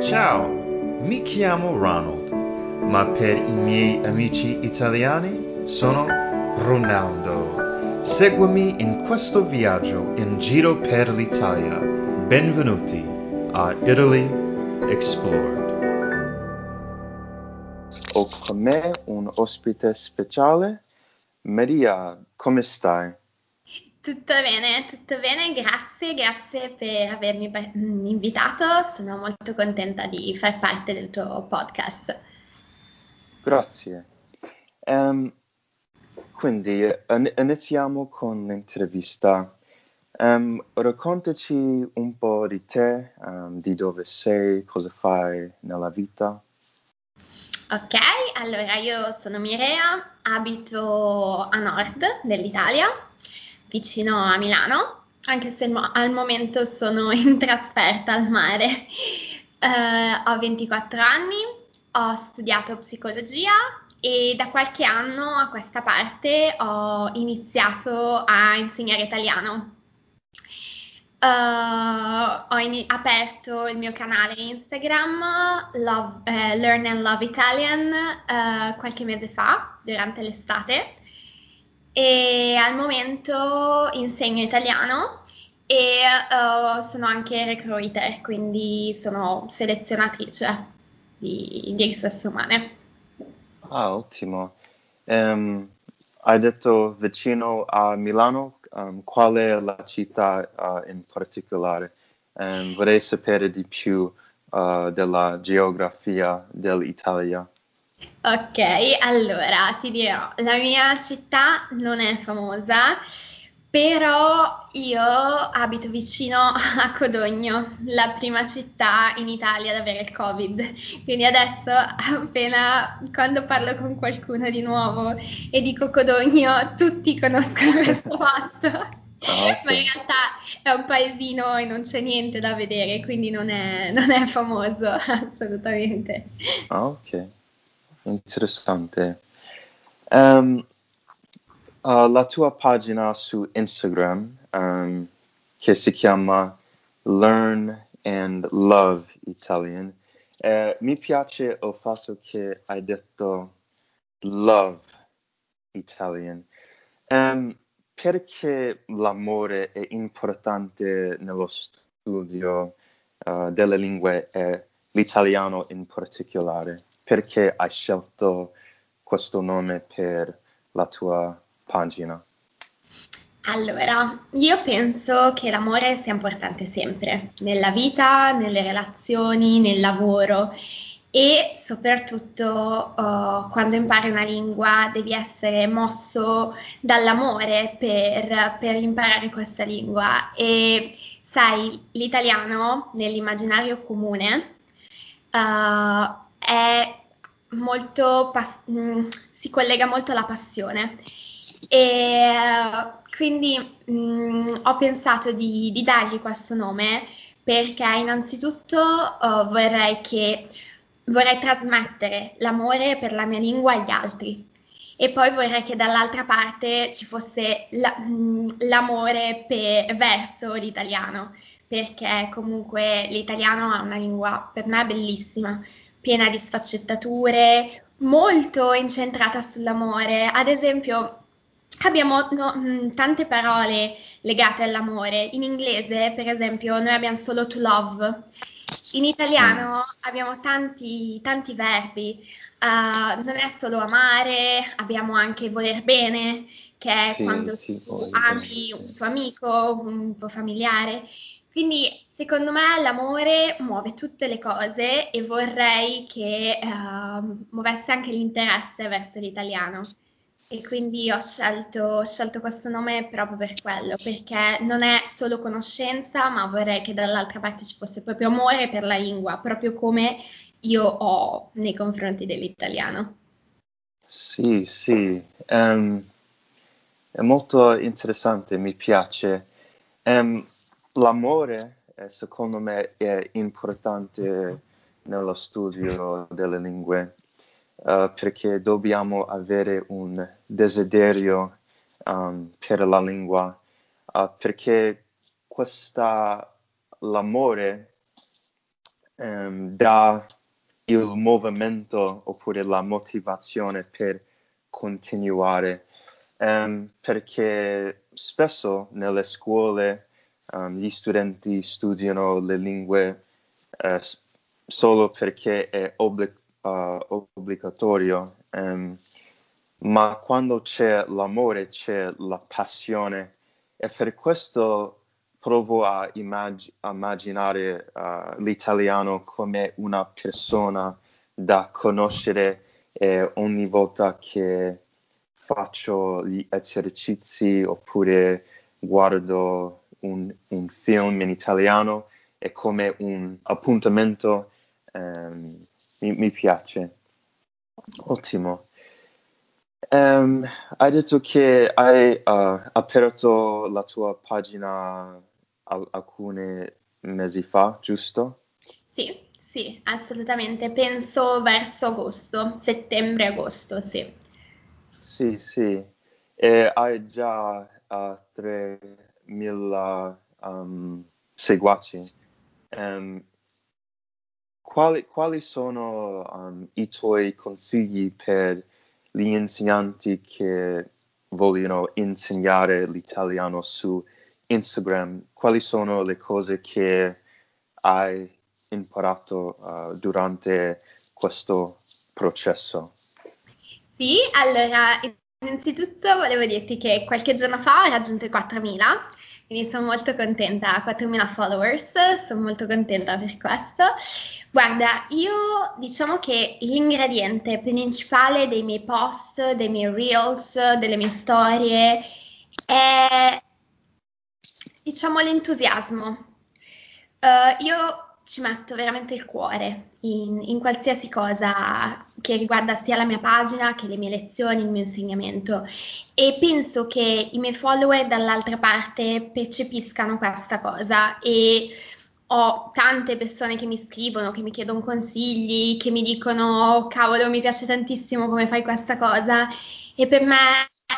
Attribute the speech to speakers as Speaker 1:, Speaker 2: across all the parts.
Speaker 1: Ciao, mi chiamo Ronald, ma per i miei amici italiani sono Ronaldo. Seguimi in questo viaggio in giro per l'Italia. Benvenuti a Italy Explored.
Speaker 2: Ho con me un ospite speciale. Maria, come stai?
Speaker 3: Tutto bene, tutto bene, grazie, grazie per avermi mm, invitato, sono molto contenta di far parte del tuo podcast.
Speaker 2: Grazie. Ehm, quindi in- iniziamo con l'intervista. Ehm, raccontaci un po' di te, ehm, di dove sei, cosa fai nella vita.
Speaker 3: Ok, allora io sono Mirea, abito a nord dell'Italia, vicino a Milano, anche se al momento sono in trasferta al mare. Eh, ho 24 anni, ho studiato psicologia e da qualche anno a questa parte ho iniziato a insegnare italiano. Eh, ho ini- aperto il mio canale Instagram, Love- eh, Learn and Love Italian, eh, qualche mese fa, durante l'estate, e al momento insegno italiano e eh, sono anche recruiter, quindi sono selezionatrice di, di risorse umane.
Speaker 2: Ah, ottimo. Ehm, hai detto vicino a Milano, ehm, qual è la città eh, in particolare? Ehm, vorrei sapere di più eh, della geografia dell'Italia.
Speaker 3: Ok, allora ti dirò, la mia città non è famosa, però io abito vicino a Codogno, la prima città in Italia ad avere il Covid. Quindi adesso appena quando parlo con qualcuno di nuovo e dico Codogno, tutti conoscono questo posto.
Speaker 2: Ah.
Speaker 3: Ma in realtà è un paesino e non c'è niente da vedere, quindi non è, non è famoso assolutamente.
Speaker 2: Ah, ok. Interessante. Ehm, uh, la tua pagina su Instagram, ehm, che si chiama Learn and Love Italian, eh, mi piace il fatto che hai detto Love Italian. Ehm, perché l'amore è importante nello studio eh, delle lingue e l'italiano in particolare? Perché hai scelto questo nome per la tua pagina?
Speaker 3: Allora, io penso che l'amore sia importante sempre, nella vita, nelle relazioni, nel lavoro e soprattutto eh, quando impari una lingua devi essere mosso dall'amore per, per imparare questa lingua. E sai, l'italiano nell'immaginario comune eh, è molto, pas- mh, si collega molto alla passione. E quindi mh, ho pensato di, di dargli questo nome perché innanzitutto eh, vorrei che vorrei trasmettere l'amore per la mia lingua agli altri e poi vorrei che dall'altra parte ci fosse la- mh, l'amore pe- verso l'italiano perché comunque l'italiano è una lingua per me bellissima, piena di sfaccettature, molto incentrata sull'amore. Ad esempio, abbiamo no, mh, tante parole legate all'amore. In inglese, per esempio, noi abbiamo solo to love. In italiano abbiamo tanti, tanti verbi. Uh, non è solo amare, abbiamo anche voler bene, che è
Speaker 2: Sì,
Speaker 3: quando
Speaker 2: sì,
Speaker 3: tu ami un tuo amico, un tuo familiare. Quindi, secondo me, l'amore muove tutte le cose e vorrei che ehm, muovesse anche l'interesse verso l'italiano. E quindi ho scelto, ho scelto questo nome proprio per quello, perché non è solo conoscenza, ma vorrei che dall'altra parte ci fosse proprio amore per la lingua, proprio come io ho nei confronti dell'italiano.
Speaker 2: Sì, sì, ehm, è molto interessante, mi piace. Ehm, l'amore, eh, secondo me, è importante nello studio delle lingue, eh, perché dobbiamo avere un desiderio, um, per la lingua, uh, perché questa, l'amore um, dà il movimento oppure la motivazione per continuare, um, perché spesso nelle scuole um, gli studenti studiano le lingue uh, solo perché è obblig- uh, obbligatorio, um, ma quando c'è l'amore c'è la passione. E per questo provo a immag- immaginare uh, l'italiano come una persona da conoscere e ogni volta che faccio gli esercizi oppure guardo un, un film in italiano è come un appuntamento um, mi, mi, piace ottimo um, hai detto che hai uh, aperto la tua pagina al- alcuni mesi fa, giusto?
Speaker 3: Sì, sì, assolutamente. Penso verso agosto, settembre-agosto, sì.
Speaker 2: Sì, sì. E hai già uh, 3.000 um, seguaci. Um, quali, quali, sono um, i tuoi consigli per gli insegnanti che vogliono insegnare l'italiano su Instagram, quali sono le cose che hai imparato uh, durante questo processo?
Speaker 3: Sì, allora, innanzitutto volevo dirti che qualche giorno fa ho raggiunto i 4.000, quindi sono molto contenta, 4.000 followers, sono molto contenta per questo. Guarda, io diciamo che l'ingrediente principale dei miei post, dei miei reels, delle mie storie è diciamo l'entusiasmo. Uh, io ci metto veramente il cuore in, in, qualsiasi cosa che riguarda sia la mia pagina che le mie lezioni, il mio insegnamento e penso che i miei follower dall'altra parte percepiscano questa cosa e ho tante persone che mi scrivono, che mi chiedono consigli, che mi dicono oh, cavolo mi piace tantissimo come fai questa cosa e per me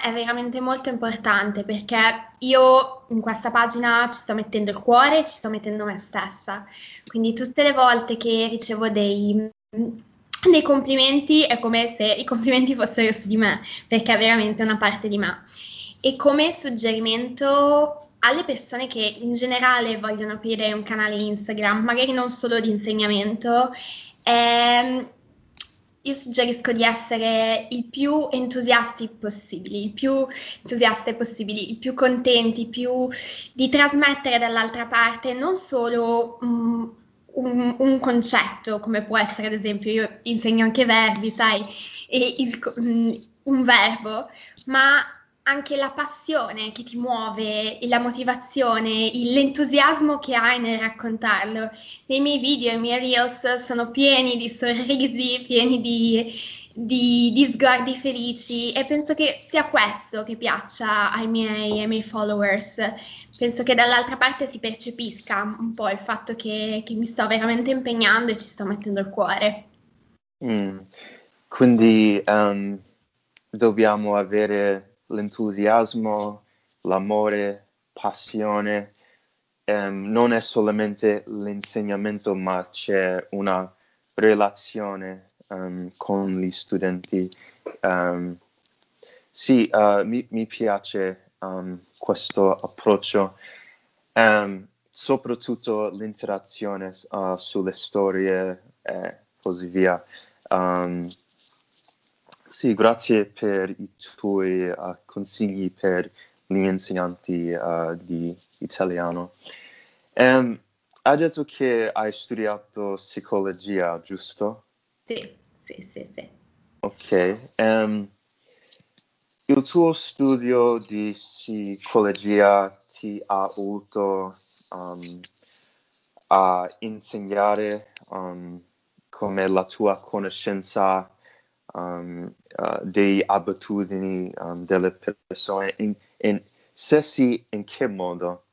Speaker 3: è veramente molto importante perché io in questa pagina ci sto mettendo il cuore, ci sto mettendo me stessa. Quindi tutte le volte che ricevo dei, dei complimenti è come se i complimenti fossero su di me, perché è veramente una parte di me. E come suggerimento alle persone che in generale vogliono aprire un canale Instagram, magari non solo di insegnamento, è io suggerisco di essere il più entusiasti possibili, il più entusiaste possibili, il più contenti, più di trasmettere dall'altra parte non solo um, un, un, concetto, come può essere ad esempio, io insegno anche verbi, sai, il, um, un verbo, ma anche la passione che ti muove, la motivazione, l'entusiasmo che hai nel raccontarlo. Nei miei video, i miei reels sono pieni di sorrisi, pieni di, di, di sguardi felici e penso che sia questo che piaccia ai miei, ai miei, followers. Penso che dall'altra parte si percepisca un po' il fatto che, che mi sto veramente impegnando e ci sto mettendo il cuore.
Speaker 2: Mm. Quindi um, dobbiamo avere l'entusiasmo, l'amore, passione, um, non è solamente l'insegnamento, ma c'è una relazione um, con gli studenti. Um, sì, uh, mi, mi, piace questo approccio, soprattutto l'interazione uh, sulle storie e così via. Sì, grazie per i tuoi uh, consigli per gli insegnanti uh, di italiano. Um, hai detto che hai studiato psicologia, giusto?
Speaker 3: Sì, sì, sì, sì.
Speaker 2: Ok. Um, il tuo studio di psicologia ti ha avuto um, a insegnare um, come la tua conoscenza um, uh, delle abitudini um, delle persone, in, in, se sì, in che modo?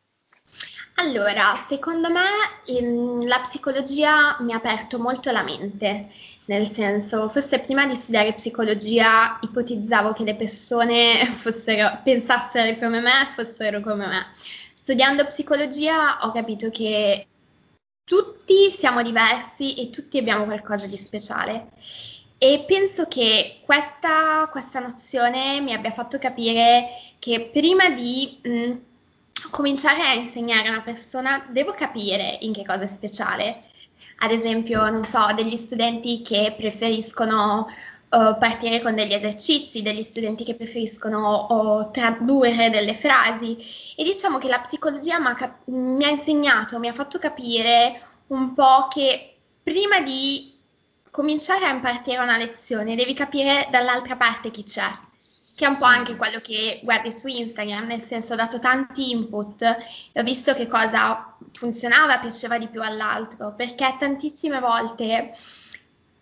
Speaker 3: Allora, secondo me ehm, la psicologia mi ha aperto molto la mente, nel senso, forse prima di studiare psicologia ipotizzavo che le persone fossero, pensassero come me, fossero come me. Studiando psicologia ho capito che tutti siamo diversi e tutti abbiamo qualcosa di speciale. E penso che questa, questa nozione mi abbia fatto capire che prima di mh, cominciare a insegnare a una persona devo capire in che cosa è speciale. Ad esempio, non so, degli studenti che preferiscono uh, partire con degli esercizi, degli studenti che preferiscono uh, tradurre delle frasi. E diciamo che la psicologia cap- mi ha insegnato, mi ha fatto capire un po' che prima di cominciare a impartire una lezione devi capire dall'altra parte chi c'è, che è un po' anche quello che guardi su Instagram, nel senso ho dato tanti input e ho visto che cosa funzionava, piaceva di più all'altro, perché tantissime volte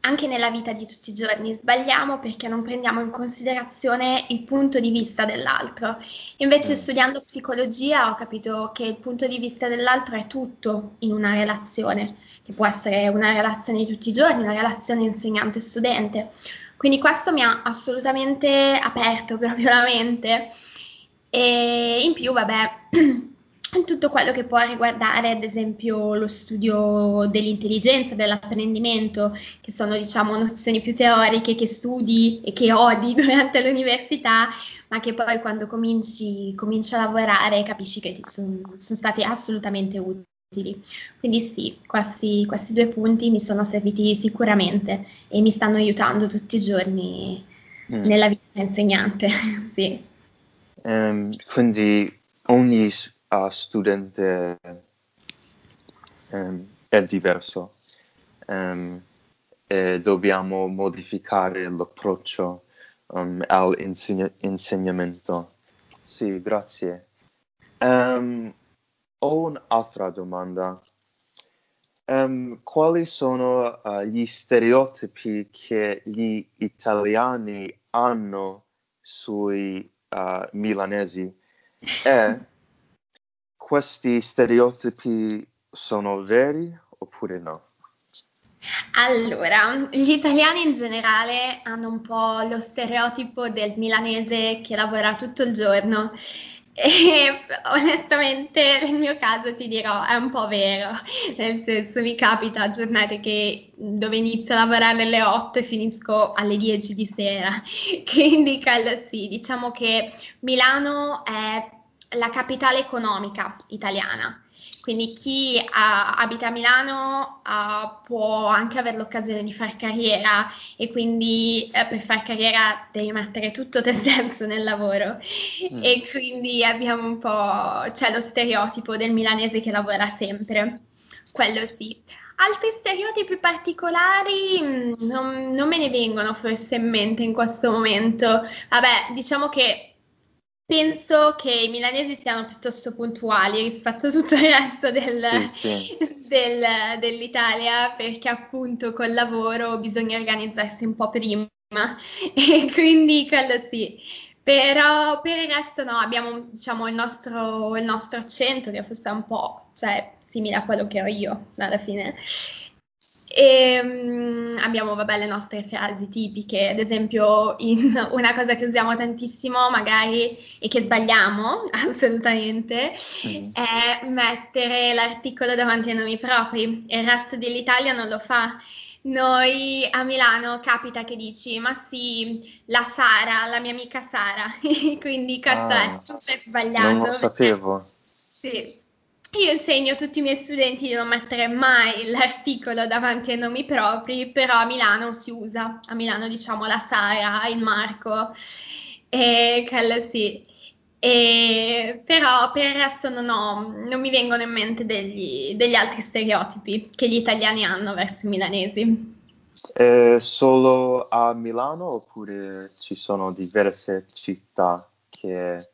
Speaker 3: anche nella vita di tutti i giorni sbagliamo perché non prendiamo in considerazione il punto di vista dell'altro. Invece mm. studiando psicologia ho capito che il punto di vista dell'altro è tutto in una relazione, che può essere una relazione di tutti i giorni, una relazione insegnante-studente. Quindi questo mi ha assolutamente aperto proprio la mente. E in più, vabbè, tutto quello che può riguardare ad esempio lo studio dell'intelligenza, dell'apprendimento, che sono diciamo nozioni più teoriche che studi e che odi durante l'università, ma che poi quando cominci, cominci a lavorare capisci che sono, sono stati assolutamente utili. Quindi sì, questi, questi, due punti mi sono serviti sicuramente e mi stanno aiutando tutti i giorni mm. nella vita insegnante. sì.
Speaker 2: Um, quindi ogni a studente um, è diverso um, e dobbiamo modificare l'approccio um, all'insegnamento. Sì, grazie. ho un'altra domanda. quali sono uh, gli stereotipi che gli italiani hanno sui uh, milanesi? E questi stereotipi sono veri oppure no?
Speaker 3: Allora, gli italiani in generale hanno un po' lo stereotipo del milanese che lavora tutto il giorno. E onestamente nel mio caso ti dirò è un po' vero, nel senso mi capita giornate che, dove inizio a lavorare alle 8 e finisco alle 10 di sera, quindi sì, diciamo che Milano è la capitale economica italiana. Quindi chi uh, abita a Milano uh, può anche avere l'occasione di fare carriera e quindi uh, per fare carriera devi mettere tutto te stesso nel lavoro. Mm. E quindi abbiamo un po', c'è lo stereotipo del milanese che lavora sempre, quello sì. Altri stereotipi particolari mm, non, non me ne vengono forse in mente in questo momento. Vabbè, diciamo che penso che i milanesi siano piuttosto puntuali rispetto a tutto il resto del, sì, sì. Del, dell'Italia perché appunto col lavoro bisogna organizzarsi un po' prima e quindi quello sì. Però per il resto no, abbiamo diciamo il nostro, il nostro accento che forse è un po' cioè, simile a quello che ho io alla fine. E um, abbiamo, vabbè, le nostre frasi tipiche, ad esempio, in, una cosa che usiamo tantissimo, magari, e che sbagliamo assolutamente, mm. è mettere l'articolo davanti ai nomi propri. Il resto dell'Italia non lo fa. Noi a Milano capita che dici, ma sì, la Sara, la mia amica Sara, quindi questo ah, è super sbagliato.
Speaker 2: Non lo sapevo.
Speaker 3: Sì, io insegno a tutti i miei studenti di non mettere mai l'articolo davanti ai nomi propri, però a Milano si usa, a Milano diciamo la Sara, il Marco, e quello sì. E, però per il resto non, ho, non mi vengono in mente degli, degli, altri stereotipi che gli italiani hanno verso i milanesi.
Speaker 2: È solo a Milano oppure ci sono diverse città che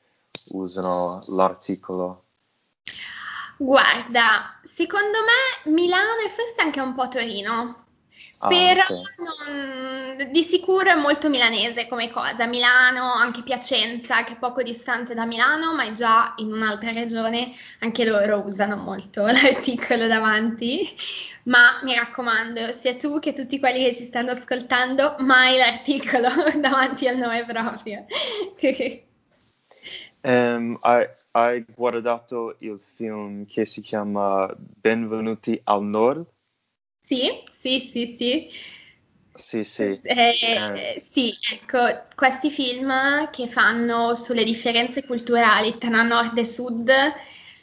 Speaker 2: usano l'articolo?
Speaker 3: Guarda, secondo me Milano e forse anche un po' Torino,
Speaker 2: Ah,
Speaker 3: però
Speaker 2: ok.
Speaker 3: non- di sicuro è molto milanese come cosa. Milano, anche Piacenza, che è poco distante da Milano, ma è già in un'altra regione, anche loro usano molto l'articolo davanti. Ma mi raccomando, sia tu che tutti quelli che ci stanno ascoltando, mai l'articolo davanti al nome proprio.
Speaker 2: Ehm, hai, hai guardato il film che si chiama Benvenuti al Nord?
Speaker 3: Sì, sì, sì, sì.
Speaker 2: Sì, sì.
Speaker 3: Eh,
Speaker 2: Eh,
Speaker 3: sì, ecco, questi film che fanno sulle differenze culturali tra nord e sud,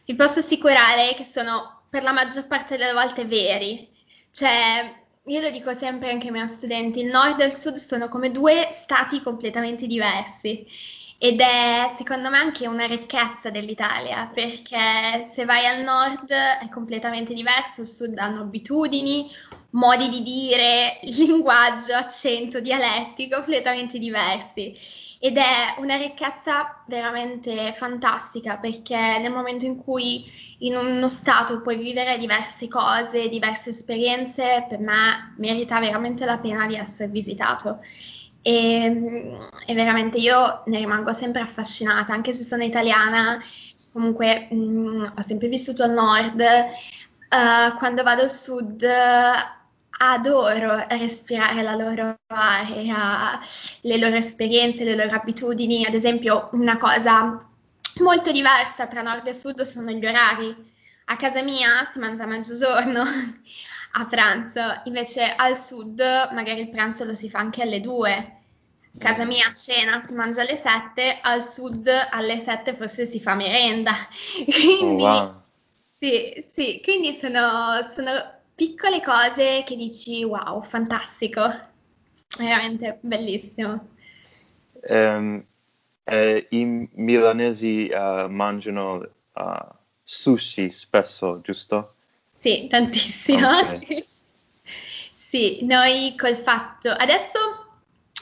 Speaker 3: vi posso assicurare che sono per la maggior parte delle volte veri. Cioè, io lo dico sempre anche ai miei studenti, il nord e il sud sono come due stati completamente diversi. Ed è secondo me anche una ricchezza dell'Italia, perché se vai al nord è completamente diverso, al sud hanno abitudini, modi di dire, linguaggio, accento, dialetti completamente diversi. Ed è una ricchezza veramente fantastica perché nel momento in cui in uno stato puoi vivere diverse cose, diverse esperienze, per me merita veramente la pena di essere visitato. E, e veramente io ne rimango sempre affascinata, anche se sono italiana, comunque mh, ho sempre vissuto al nord, eh, quando vado al sud adoro respirare la loro aria, le loro esperienze, le loro abitudini. Ad esempio, una cosa molto diversa tra nord e sud sono gli orari. A casa mia si mangia a mezzogiorno a pranzo, invece al sud magari il pranzo lo si fa anche alle 2. A casa mia a cena si mangia alle 7, al sud alle 7 forse si fa merenda.
Speaker 2: Oh,
Speaker 3: Quindi
Speaker 2: wow.
Speaker 3: sì, sì, quindi sono, sono piccole cose che dici wow, fantastico, veramente bellissimo.
Speaker 2: Ehm, eh, i milanesi eh, mangiano eh, sushi spesso, giusto?
Speaker 3: Sì, tantissimo.
Speaker 2: Ok.
Speaker 3: Sì, noi col fatto, adesso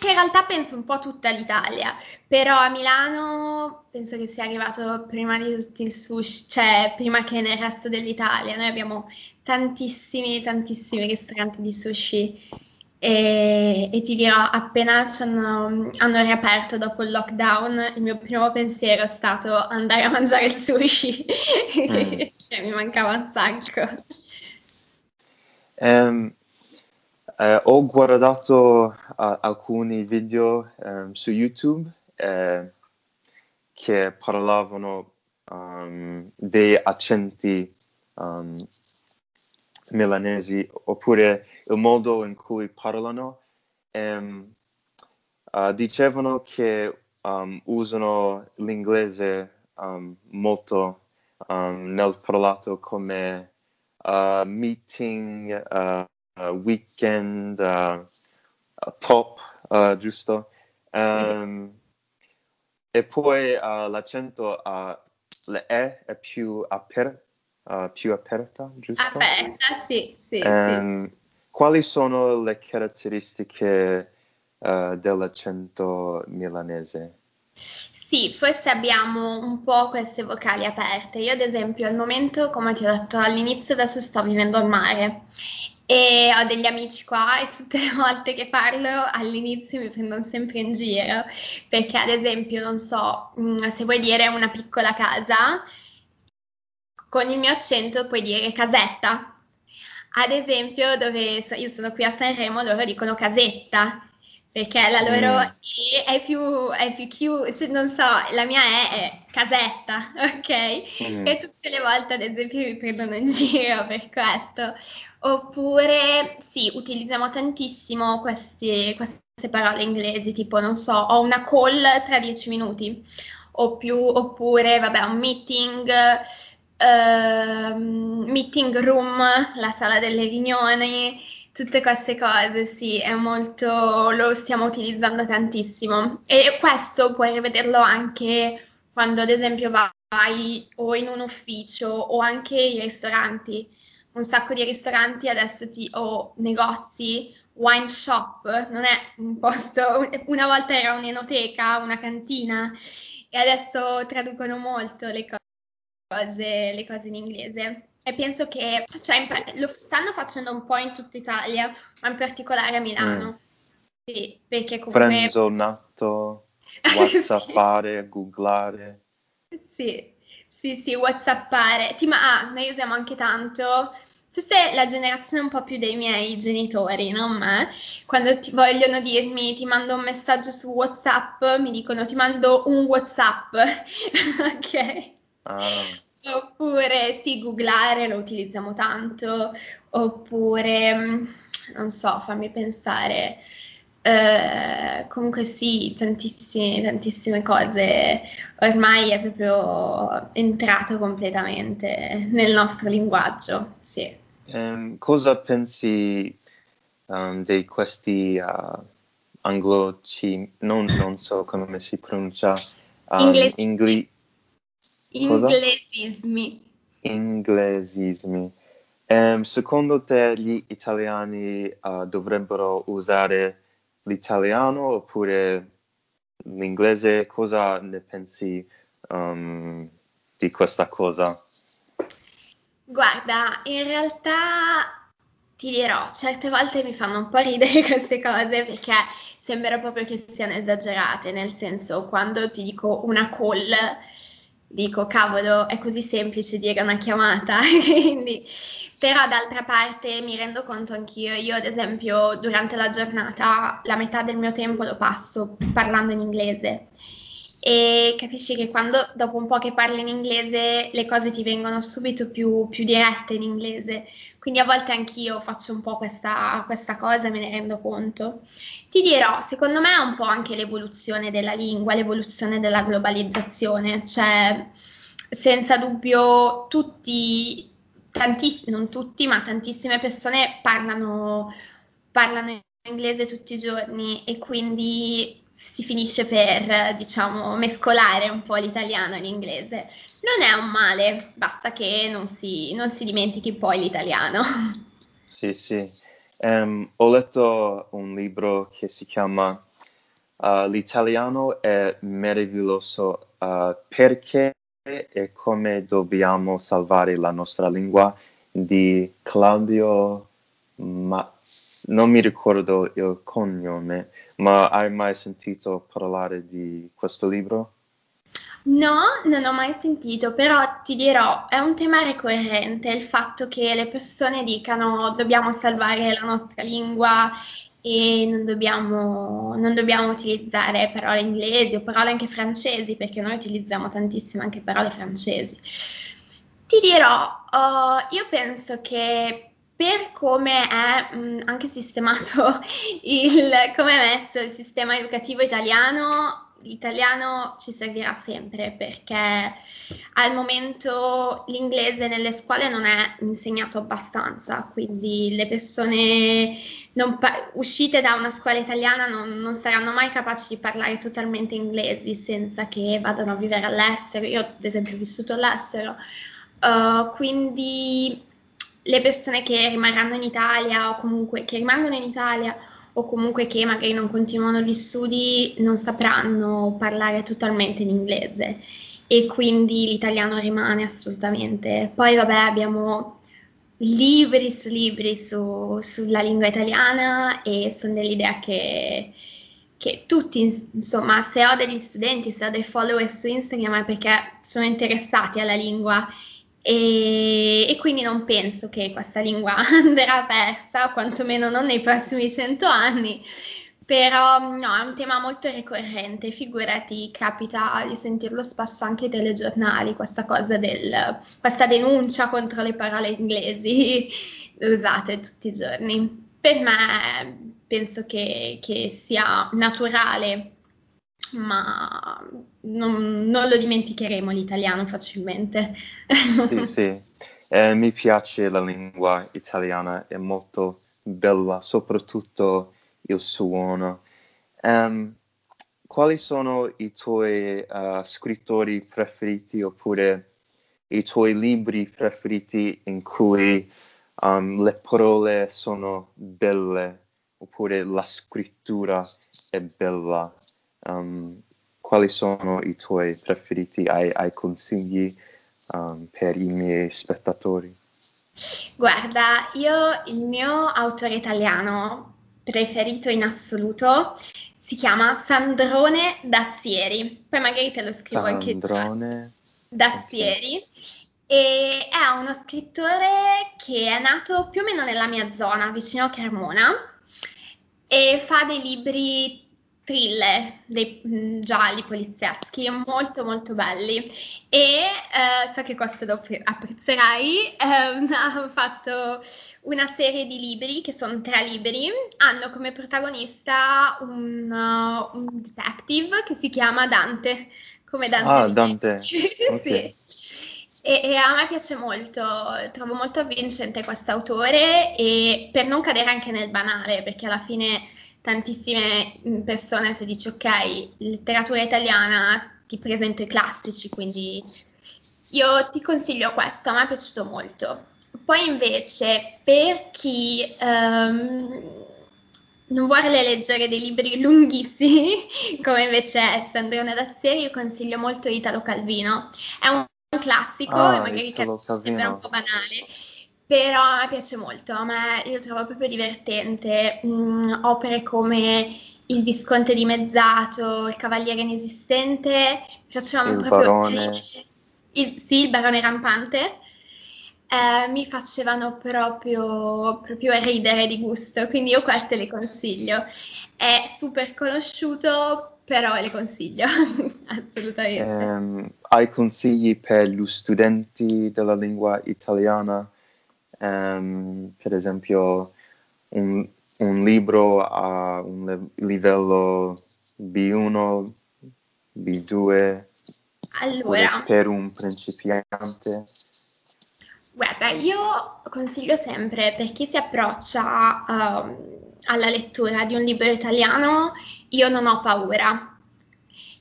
Speaker 3: in realtà penso un po' tutta l'Italia, però a Milano penso che sia arrivato prima di tutti il sushi, cioè prima che nel resto dell'Italia. Noi abbiamo tantissimi, tantissimi ristoranti di sushi e, e ti dirò, appena hanno, hanno riaperto dopo il lockdown, il mio primo pensiero è stato andare a mangiare il sushi,
Speaker 2: Mm.
Speaker 3: che mi mancava un sacco.
Speaker 2: Ehm, eh, ho guardato eh, alcuni video ehm, su YouTube eh, che parlavano ehm, dei accenti milanesi oppure il modo in cui parlano. Ehm, eh, dicevano che ehm, usano l'inglese ehm, molto ehm, nel parlato come eh, meeting, eh, weekend, top, giusto? Ehm, e poi l'accento, eh, la E è più, aper- eh, più aperta, giusto?
Speaker 3: Aperta, sì, sì, sì.
Speaker 2: Ehm, quali sono le caratteristiche eh, dell'accento milanese?
Speaker 3: Sì, forse abbiamo un po' queste vocali aperte. Io, ad esempio, al momento, come ti ho detto all'inizio, adesso sto vivendo al mare e ho degli amici qua e tutte le volte che parlo all'inizio mi prendono sempre in giro perché, ad esempio, non so, mh, se vuoi dire una piccola casa, con il mio accento puoi dire casetta. Ad esempio, dove so- io sono qui a Sanremo, loro dicono casetta, perché la loro
Speaker 2: Mm,
Speaker 3: E è più, è più chiu- cioè, non so, la mia E è casetta, ok?
Speaker 2: mm,
Speaker 3: E tutte le volte, ad esempio, mi prendono in giro per questo. Oppure, sì, utilizziamo tantissimo questi- queste parole inglesi, tipo, non so, ho una call tra dieci minuti, o più, oppure, vabbè, un meeting ehm, meeting room, la sala delle riunioni, tutte queste cose, sì, è molto, lo stiamo utilizzando tantissimo. E questo puoi rivederlo anche quando, ad esempio, vai o in un ufficio o anche in ristoranti. Un sacco di ristoranti adesso ti, o negozi, wine shop, non è un posto, una volta era un'enoteca, una cantina, e adesso traducono molto le cose cose, le cose in inglese. e penso che cioè, lo stanno facendo un po' in tutta Italia, ma in particolare a Milano. Mm. Sì, perché comunque...
Speaker 2: Frenzonato, whatsappare, sì. googlare.
Speaker 3: Sì, sì, sì, whatsappare. Ti, ma ah, noi usiamo anche tanto forse la generazione un po' più dei miei genitori, non me, quando ti vogliono dirmi ti mando un messaggio su WhatsApp, mi dicono ti mando un WhatsApp, ok? Ah. Oppure sì, googlare lo utilizziamo tanto, oppure mm, non so, fammi pensare. Uh, comunque sì, tantissime, tantissime cose, ormai è proprio entrato completamente nel nostro linguaggio, sì.
Speaker 2: Um, cosa pensi um, di questi uh, angloci, non, non, so come si pronuncia,
Speaker 3: um, ingli- inglesismi.
Speaker 2: Inglesismi. Um, secondo te gli italiani uh, dovrebbero usare l'italiano oppure l'inglese? Cosa ne pensi um, di questa cosa?
Speaker 3: Guarda, in realtà ti dirò, certe volte mi fanno un po' ridere queste cose perché sembra proprio che siano esagerate, nel senso quando ti dico una call, dico cavolo, è così semplice dire una chiamata, quindi, però d'altra parte mi rendo conto anch'io, io ad esempio durante la giornata la metà del mio tempo lo passo parlando in inglese e capisci che quando dopo un po' che parli in inglese le cose ti vengono subito più, più dirette in inglese, quindi a volte anch'io faccio un po' questa, questa cosa e me ne rendo conto. Ti dirò, secondo me è un po' anche l'evoluzione della lingua, l'evoluzione della globalizzazione, cioè senza dubbio tutti, tantissimi, non tutti, ma tantissime persone parlano, parlano in inglese tutti i giorni e quindi si finisce per, diciamo, mescolare un po' l'italiano e l'inglese. Non è un male, basta che non si, non si dimentichi poi l'italiano.
Speaker 2: Sì, sì. Um, ho letto un libro che si chiama uh, L'italiano è meraviglioso uh, perché e come dobbiamo salvare la nostra lingua di Claudio Mazz. Non mi ricordo il cognome, ma hai mai sentito parlare di questo libro?
Speaker 3: No, non ho mai sentito, però ti dirò, è un tema ricorrente il fatto che le persone dicano dobbiamo salvare la nostra lingua e non dobbiamo, non dobbiamo utilizzare parole inglesi o parole anche francesi, perché noi utilizziamo tantissime anche parole francesi. Ti dirò, uh, io penso che per come è mh, anche sistemato il, come è messo il sistema educativo italiano, l'italiano ci servirà sempre perché al momento l'inglese nelle scuole non è insegnato abbastanza, quindi le persone pa- uscite da una scuola italiana non, non, saranno mai capaci di parlare totalmente inglese senza che vadano a vivere all'estero. Io ad esempio ho vissuto all'estero, uh, quindi le persone che rimarranno in Italia o comunque che rimangono in Italia o comunque che magari non continuano gli studi non sapranno parlare totalmente in inglese e quindi l'italiano rimane assolutamente. Poi vabbè abbiamo libri su libri su, sulla lingua italiana e sono dell'idea che, che tutti, insomma, se ho degli studenti, se ho dei follower su Instagram è perché sono interessati alla lingua e, e, quindi non penso che questa lingua andrà persa, quantomeno non nei prossimi cento anni, però no, è un tema molto ricorrente, figurati, capita di sentirlo spesso anche ai telegiornali, questa cosa del, questa denuncia contro le parole inglesi usate tutti i giorni. Per me penso che, che sia naturale ma non, non, lo dimenticheremo l'italiano facilmente.
Speaker 2: Sì, sì. Eh, mi piace la lingua italiana, è molto bella, soprattutto il suono. Um, quali sono i tuoi uh, scrittori preferiti oppure i tuoi libri preferiti in cui um, le parole sono belle oppure la scrittura è bella? Um, quali sono i tuoi preferiti? Hai, hai consigli um, per i miei spettatori?
Speaker 3: Guarda, io il mio autore italiano preferito in assoluto si chiama Sandrone Dazzieri, poi magari te lo scrivo anche già.
Speaker 2: Sandrone.
Speaker 3: Dazzieri.
Speaker 2: Ok.
Speaker 3: E è uno scrittore che è nato più o meno nella mia zona, vicino a Cremona, e fa dei libri thriller, dei mm, gialli polizieschi, molto molto belli. E eh, so che questo lo appre- apprezzerai, ehm, ha fatto una serie di libri, che sono tre libri, hanno come protagonista un, uh, un detective che si chiama Dante, come Dante.
Speaker 2: Ah. Dante.
Speaker 3: Sì. E, e a me piace molto, trovo molto avvincente quest'autore e per non cadere anche nel banale, perché alla fine tantissime mm, persone se dici ok, letteratura italiana ti presento i classici, quindi io ti consiglio questo, a me è piaciuto molto. Poi invece per chi ehm, non vuole leggere dei libri lunghissimi, come invece è Sandrone Dazzieri, io consiglio molto Italo Calvino. È un classico
Speaker 2: Ah,
Speaker 3: magari sembra un po' banale, però a me piace molto, a me io trovo proprio divertente. Mm, opere come Il Visconte dimezzato, Il Cavaliere inesistente, mi facevano
Speaker 2: Il
Speaker 3: proprio
Speaker 2: Barone.
Speaker 3: Il- sì, il Barone rampante, eh, mi facevano proprio, proprio ridere di gusto, quindi io queste le consiglio. È super conosciuto, però le consiglio, assolutamente.
Speaker 2: Ehm, hai consigli per gli studenti della lingua italiana? Ehm, per esempio, un, un libro a un livello B1, B2, oppure
Speaker 3: Allora,
Speaker 2: per un principiante?
Speaker 3: guarda, io consiglio sempre per chi si approccia ehm, alla lettura di un libro italiano, Io non ho paura,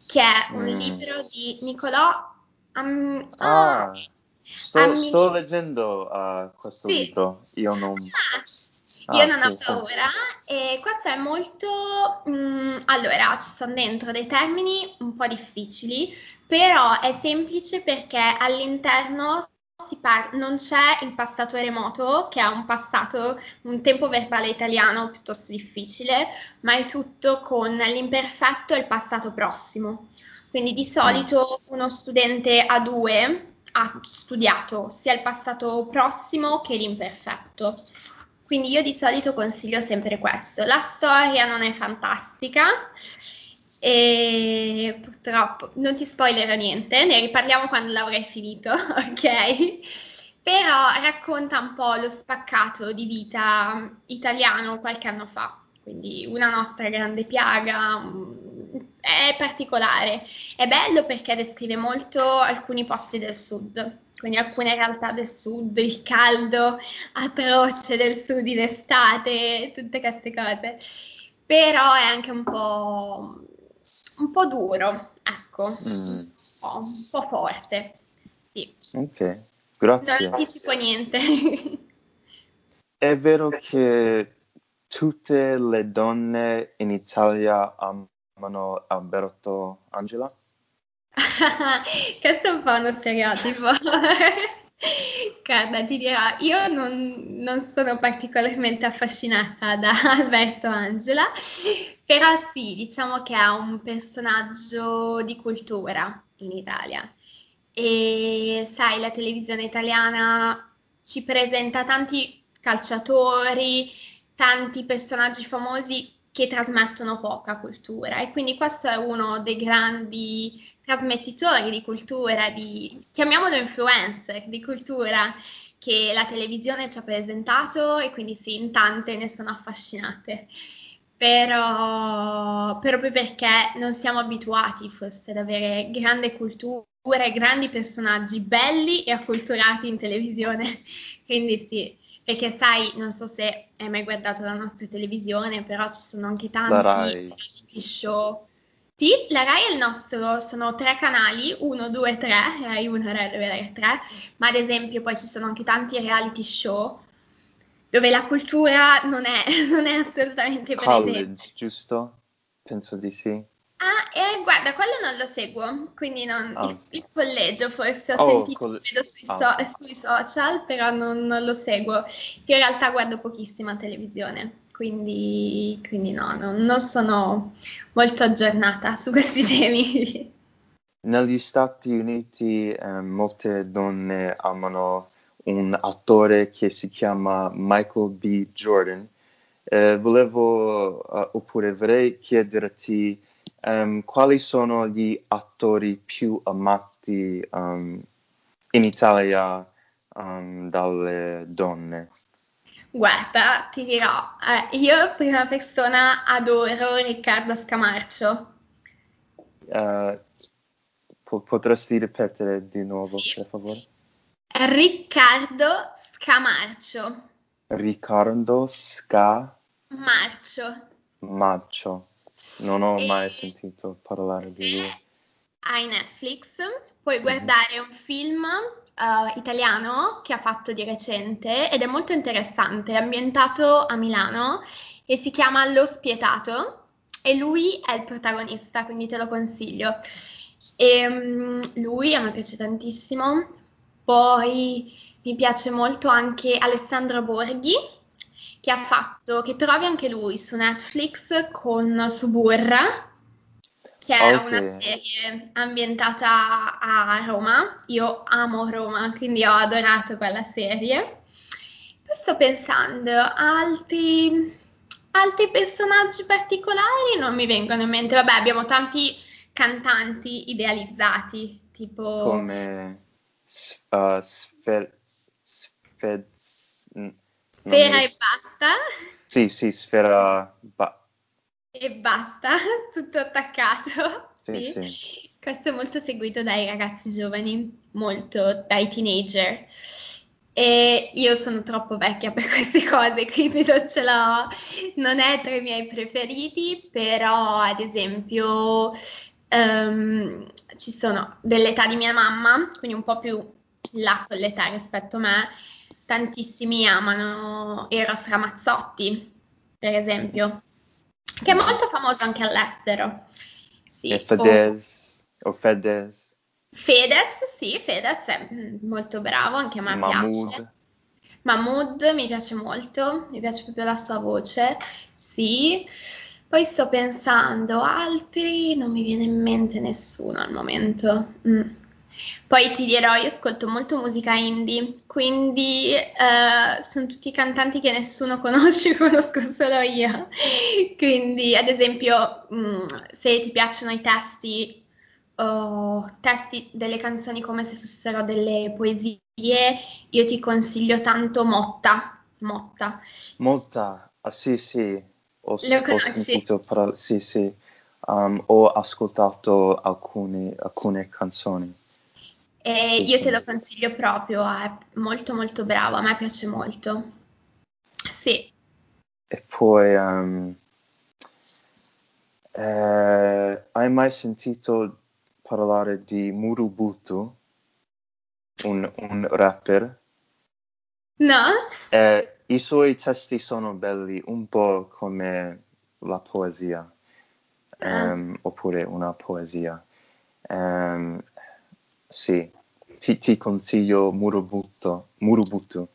Speaker 3: che è un
Speaker 2: Mm.
Speaker 3: libro di Nicolò Am-
Speaker 2: Ah,
Speaker 3: ah,
Speaker 2: sto,
Speaker 3: Ammi-
Speaker 2: sto leggendo uh, questo
Speaker 3: Sì.
Speaker 2: libro. Io non...
Speaker 3: Ah, io
Speaker 2: Ah,
Speaker 3: non
Speaker 2: sì,
Speaker 3: ho
Speaker 2: sì.
Speaker 3: paura e questo è molto... mm, allora, ci sono dentro dei termini un po' difficili, però è semplice perché all'interno si par- non c'è il passato remoto, che ha un passato, un tempo verbale italiano piuttosto difficile, ma è tutto con l'imperfetto e il passato prossimo. Quindi di solito uno studente A2 ha studiato sia il passato prossimo che l'imperfetto. Quindi io di solito consiglio sempre questo. La storia non è fantastica e purtroppo non ti spoilerò niente, ne riparliamo quando l'avrai finito, ok? Però racconta un po' lo spaccato di vita italiano qualche anno fa, quindi una nostra grande piaga, è particolare. È bello perché descrive molto alcuni posti del sud, quindi alcune realtà del sud, il caldo atroce del sud in estate, tutte queste cose. Però è anche un po', un po' duro, ecco,
Speaker 2: Mm,
Speaker 3: un po', un po' forte. Sì,
Speaker 2: ok,
Speaker 3: non
Speaker 2: grazie.
Speaker 3: anticipo niente.
Speaker 2: È vero che tutte le donne in Italia amano Alberto Angela?
Speaker 3: Questo è un po' uno stereotipo. Guarda, ti dirò, io non, non sono particolarmente affascinata da Alberto Angela, però sì, diciamo che è un personaggio di cultura in Italia. E sai, la televisione italiana ci presenta tanti calciatori, tanti personaggi famosi che trasmettono poca cultura e quindi questo è uno dei grandi trasmettitori di cultura, di, chiamiamolo influencer di cultura che la televisione ci ha presentato e quindi sì, in tante ne sono affascinate. Però proprio perché non siamo abituati forse ad avere grande cultura e grandi personaggi belli e acculturati in televisione. Quindi sì, perché sai, non so se hai mai guardato la nostra televisione, però ci sono anche tanti reality show. Sì, la Rai è il nostro, sono tre canali, uno, due, tre, Rai 1, Rai 2, Rai 3, ma ad esempio poi ci sono anche tanti reality show dove la cultura non è, non è assolutamente presente.
Speaker 2: College, giusto? Penso di sì.
Speaker 3: Ah, eh, guarda, quello non lo seguo, quindi non,
Speaker 2: Ah.
Speaker 3: il, il collegio forse ho
Speaker 2: Oh,
Speaker 3: sentito,
Speaker 2: coll-
Speaker 3: vedo sui,
Speaker 2: ah.
Speaker 3: so- sui social, però non, non lo seguo. Io in realtà guardo pochissima televisione, quindi, quindi no, non, non sono molto aggiornata su questi temi.
Speaker 2: Negli Stati Uniti eh, molte donne amano un attore che si chiama Michael B. Jordan. Eh, volevo, eh, oppure vorrei chiederti ehm, quali sono gli attori più amati ehm, in Italia ehm, dalle donne?
Speaker 3: Guarda, ti dirò, eh, io prima persona adoro Riccardo Scamarcio.
Speaker 2: Eh, po- potresti ripetere di nuovo,
Speaker 3: Sì.
Speaker 2: per favore?
Speaker 3: Riccardo Scamarcio.
Speaker 2: Riccardo Scamarcio.
Speaker 3: Marcio.
Speaker 2: Non ho mai
Speaker 3: E-
Speaker 2: sentito parlare di lui.
Speaker 3: hai Netflix, puoi
Speaker 2: Mhm.
Speaker 3: guardare un film eh, italiano che ha fatto di recente ed è molto interessante, è ambientato a Milano e si chiama Lo Spietato e lui è il protagonista, quindi te lo consiglio. E, mm, lui a me piace tantissimo. Poi mi piace molto anche Alessandro Borghi, che ha fatto, che trovi anche lui su Netflix con Suburra, che è
Speaker 2: Ok.
Speaker 3: una serie ambientata a Roma. Io amo Roma, quindi ho adorato quella serie. Poi sto pensando, altri, altri personaggi particolari non mi vengono in mente. Vabbè, abbiamo tanti cantanti idealizzati, tipo...
Speaker 2: Come uh, Sfer- Sfez- mi
Speaker 3: Sfera
Speaker 2: ricordo.
Speaker 3: e basta,
Speaker 2: Sì, sì, Sfera. Ba-
Speaker 3: e basta, tutto attaccato.
Speaker 2: Sì,
Speaker 3: Sì.
Speaker 2: sì.
Speaker 3: Questo è molto seguito dai ragazzi giovani, molto dai teenager. E io sono troppo vecchia per queste cose, quindi non ce l'ho. Non è tra i miei preferiti, però ad esempio ehm, ci sono dell'età di mia mamma, quindi un po' più là con l'età rispetto a me. Tantissimi amano Eros Ramazzotti, per esempio, che è molto famoso anche all'estero. Sì,
Speaker 2: E
Speaker 3: o-
Speaker 2: Fedez. O Fedez.
Speaker 3: Fedez, sì, Fedez è molto bravo, anche a me piace.
Speaker 2: Mahmood.
Speaker 3: Mahmood mi piace molto, mi piace proprio la sua voce, sì. Poi sto pensando, altri non mi viene in mente nessuno al momento. Mm. Poi ti dirò, io ascolto molto musica indie, quindi eh, sono tutti cantanti che nessuno conosce, conosco solo io. Quindi, ad esempio, mm, se ti piacciono i testi o testi delle canzoni come se fossero delle poesie, io ti consiglio tanto Motta. Motta.
Speaker 2: Molta. Ah, sì, sì. Ho,
Speaker 3: Lo
Speaker 2: ho
Speaker 3: conosci?
Speaker 2: sentito parla- Sì, sì. Um, ho ascoltato alcune, alcune canzoni.
Speaker 3: E io te lo consiglio proprio, è molto molto bravo, a me piace molto. Sì,
Speaker 2: E poi, um, eh, hai mai sentito parlare di Murubutu, un, un rapper?
Speaker 3: no?
Speaker 2: Eh, I suoi testi sono belli, un po' come la poesia,
Speaker 3: Ah.
Speaker 2: ehm, oppure una poesia. Ehm, sì, ti, ti consiglio Murubutu. Murubutu.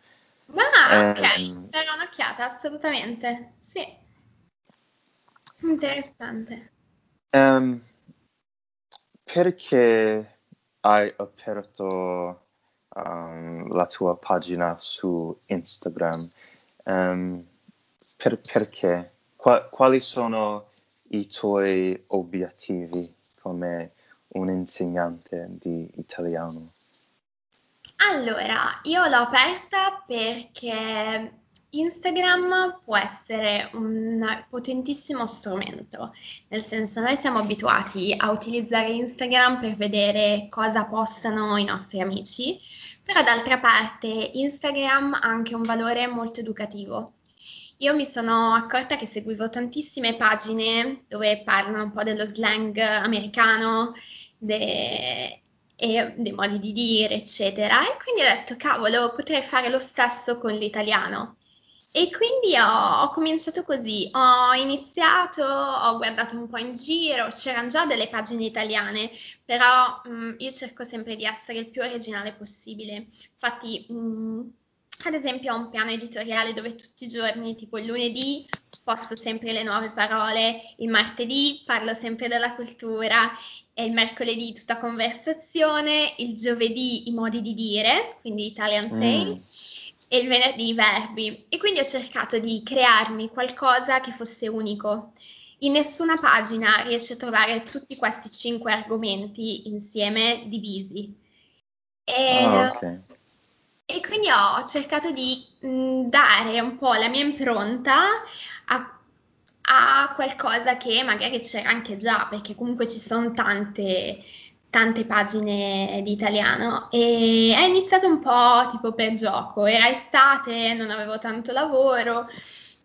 Speaker 3: Ma ok,
Speaker 2: Ehm.
Speaker 3: darò un'occhiata, assolutamente. Sì, interessante.
Speaker 2: Ehm, perché hai aperto um, la tua pagina su Instagram? Ehm, per- perché? Qua- quali sono i tuoi obiettivi come un insegnante di italiano?
Speaker 3: Allora, io l'ho aperta perché Instagram può essere un potentissimo strumento, nel senso noi siamo abituati a utilizzare Instagram per vedere cosa postano i nostri amici, però d'altra parte Instagram ha anche un valore molto educativo. Io mi sono accorta che seguivo tantissime pagine dove parlano un po' dello slang americano, de- e dei modi di dire, eccetera. E quindi ho detto, cavolo, potrei fare lo stesso con l'italiano. E quindi ho, ho, cominciato così, ho iniziato, ho guardato un po' in giro, c'erano già delle pagine italiane, però mh, mm, io cerco sempre di essere il più originale possibile. Infatti, mh, mm, ad esempio, ho un piano editoriale dove tutti i giorni, tipo il lunedì, posto sempre le nuove parole, il martedì parlo sempre della cultura, e il mercoledì tutta conversazione, il giovedì i modi di dire, quindi Italian Say. Mm e il venerdì i verbi e quindi ho cercato di crearmi qualcosa che fosse unico. In nessuna pagina riesce a trovare tutti questi cinque argomenti insieme divisi. E, ah, okay. E quindi ho cercato di dare un po' la mia impronta a, a qualcosa che magari c'era anche già, perché comunque ci sono tante tante pagine di italiano. E è iniziato un po' tipo per gioco, era estate, non avevo tanto lavoro,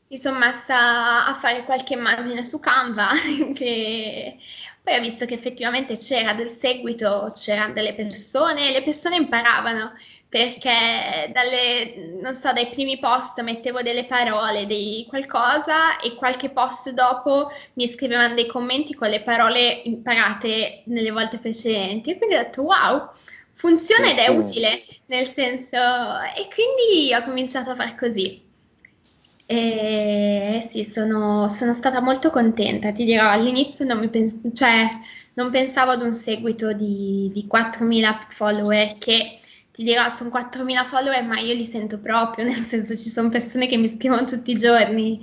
Speaker 3: mi sono messa a fare qualche immagine su Canva che poi ho visto che effettivamente c'era del seguito, c'erano delle persone, le persone imparavano perché dalle, non so, dai primi post mettevo delle parole, dei qualcosa e qualche post dopo mi scrivevano dei commenti con le parole imparate nelle volte precedenti. E quindi ho detto wow, funziona ed è utile, nel senso, e quindi ho cominciato a fare così. E sì, sono, sono stata molto contenta, ti dirò, all'inizio non, pens- cioè, non pensavo ad un seguito di, di 4.000 follower che ti dirò, sono 4.000 follower, ma io li sento proprio, nel senso ci sono persone che mi scrivono tutti i giorni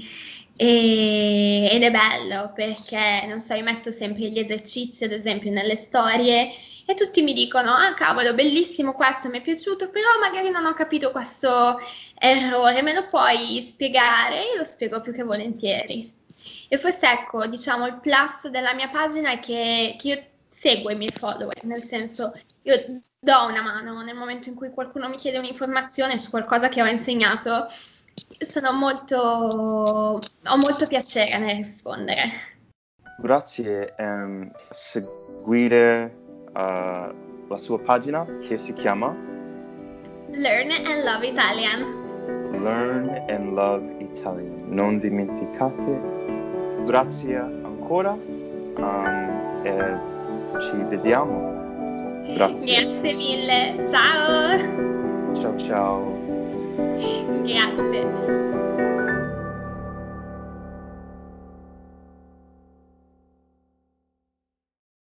Speaker 3: e, ed è bello perché, non so, io metto sempre gli esercizi, ad esempio, nelle storie e tutti mi dicono, ah cavolo, bellissimo questo, mi è piaciuto, però magari non ho capito questo errore, me lo puoi spiegare? Io lo spiego più che volentieri. E forse ecco, diciamo, il plus della mia pagina è che, che io seguo i miei follower, nel senso io do una mano nel momento in cui qualcuno mi chiede un'informazione su qualcosa che ho insegnato, sono molto, ho molto piacere nel rispondere.
Speaker 2: Grazie, um, seguire uh, la sua pagina che si chiama
Speaker 3: Learn and Love Italian.
Speaker 2: Learn and Love Italian. Non dimenticate. Grazie ancora. Um, e ci vediamo. Grazie.
Speaker 3: Grazie mille, ciao.
Speaker 2: Ciao ciao.
Speaker 3: Grazie.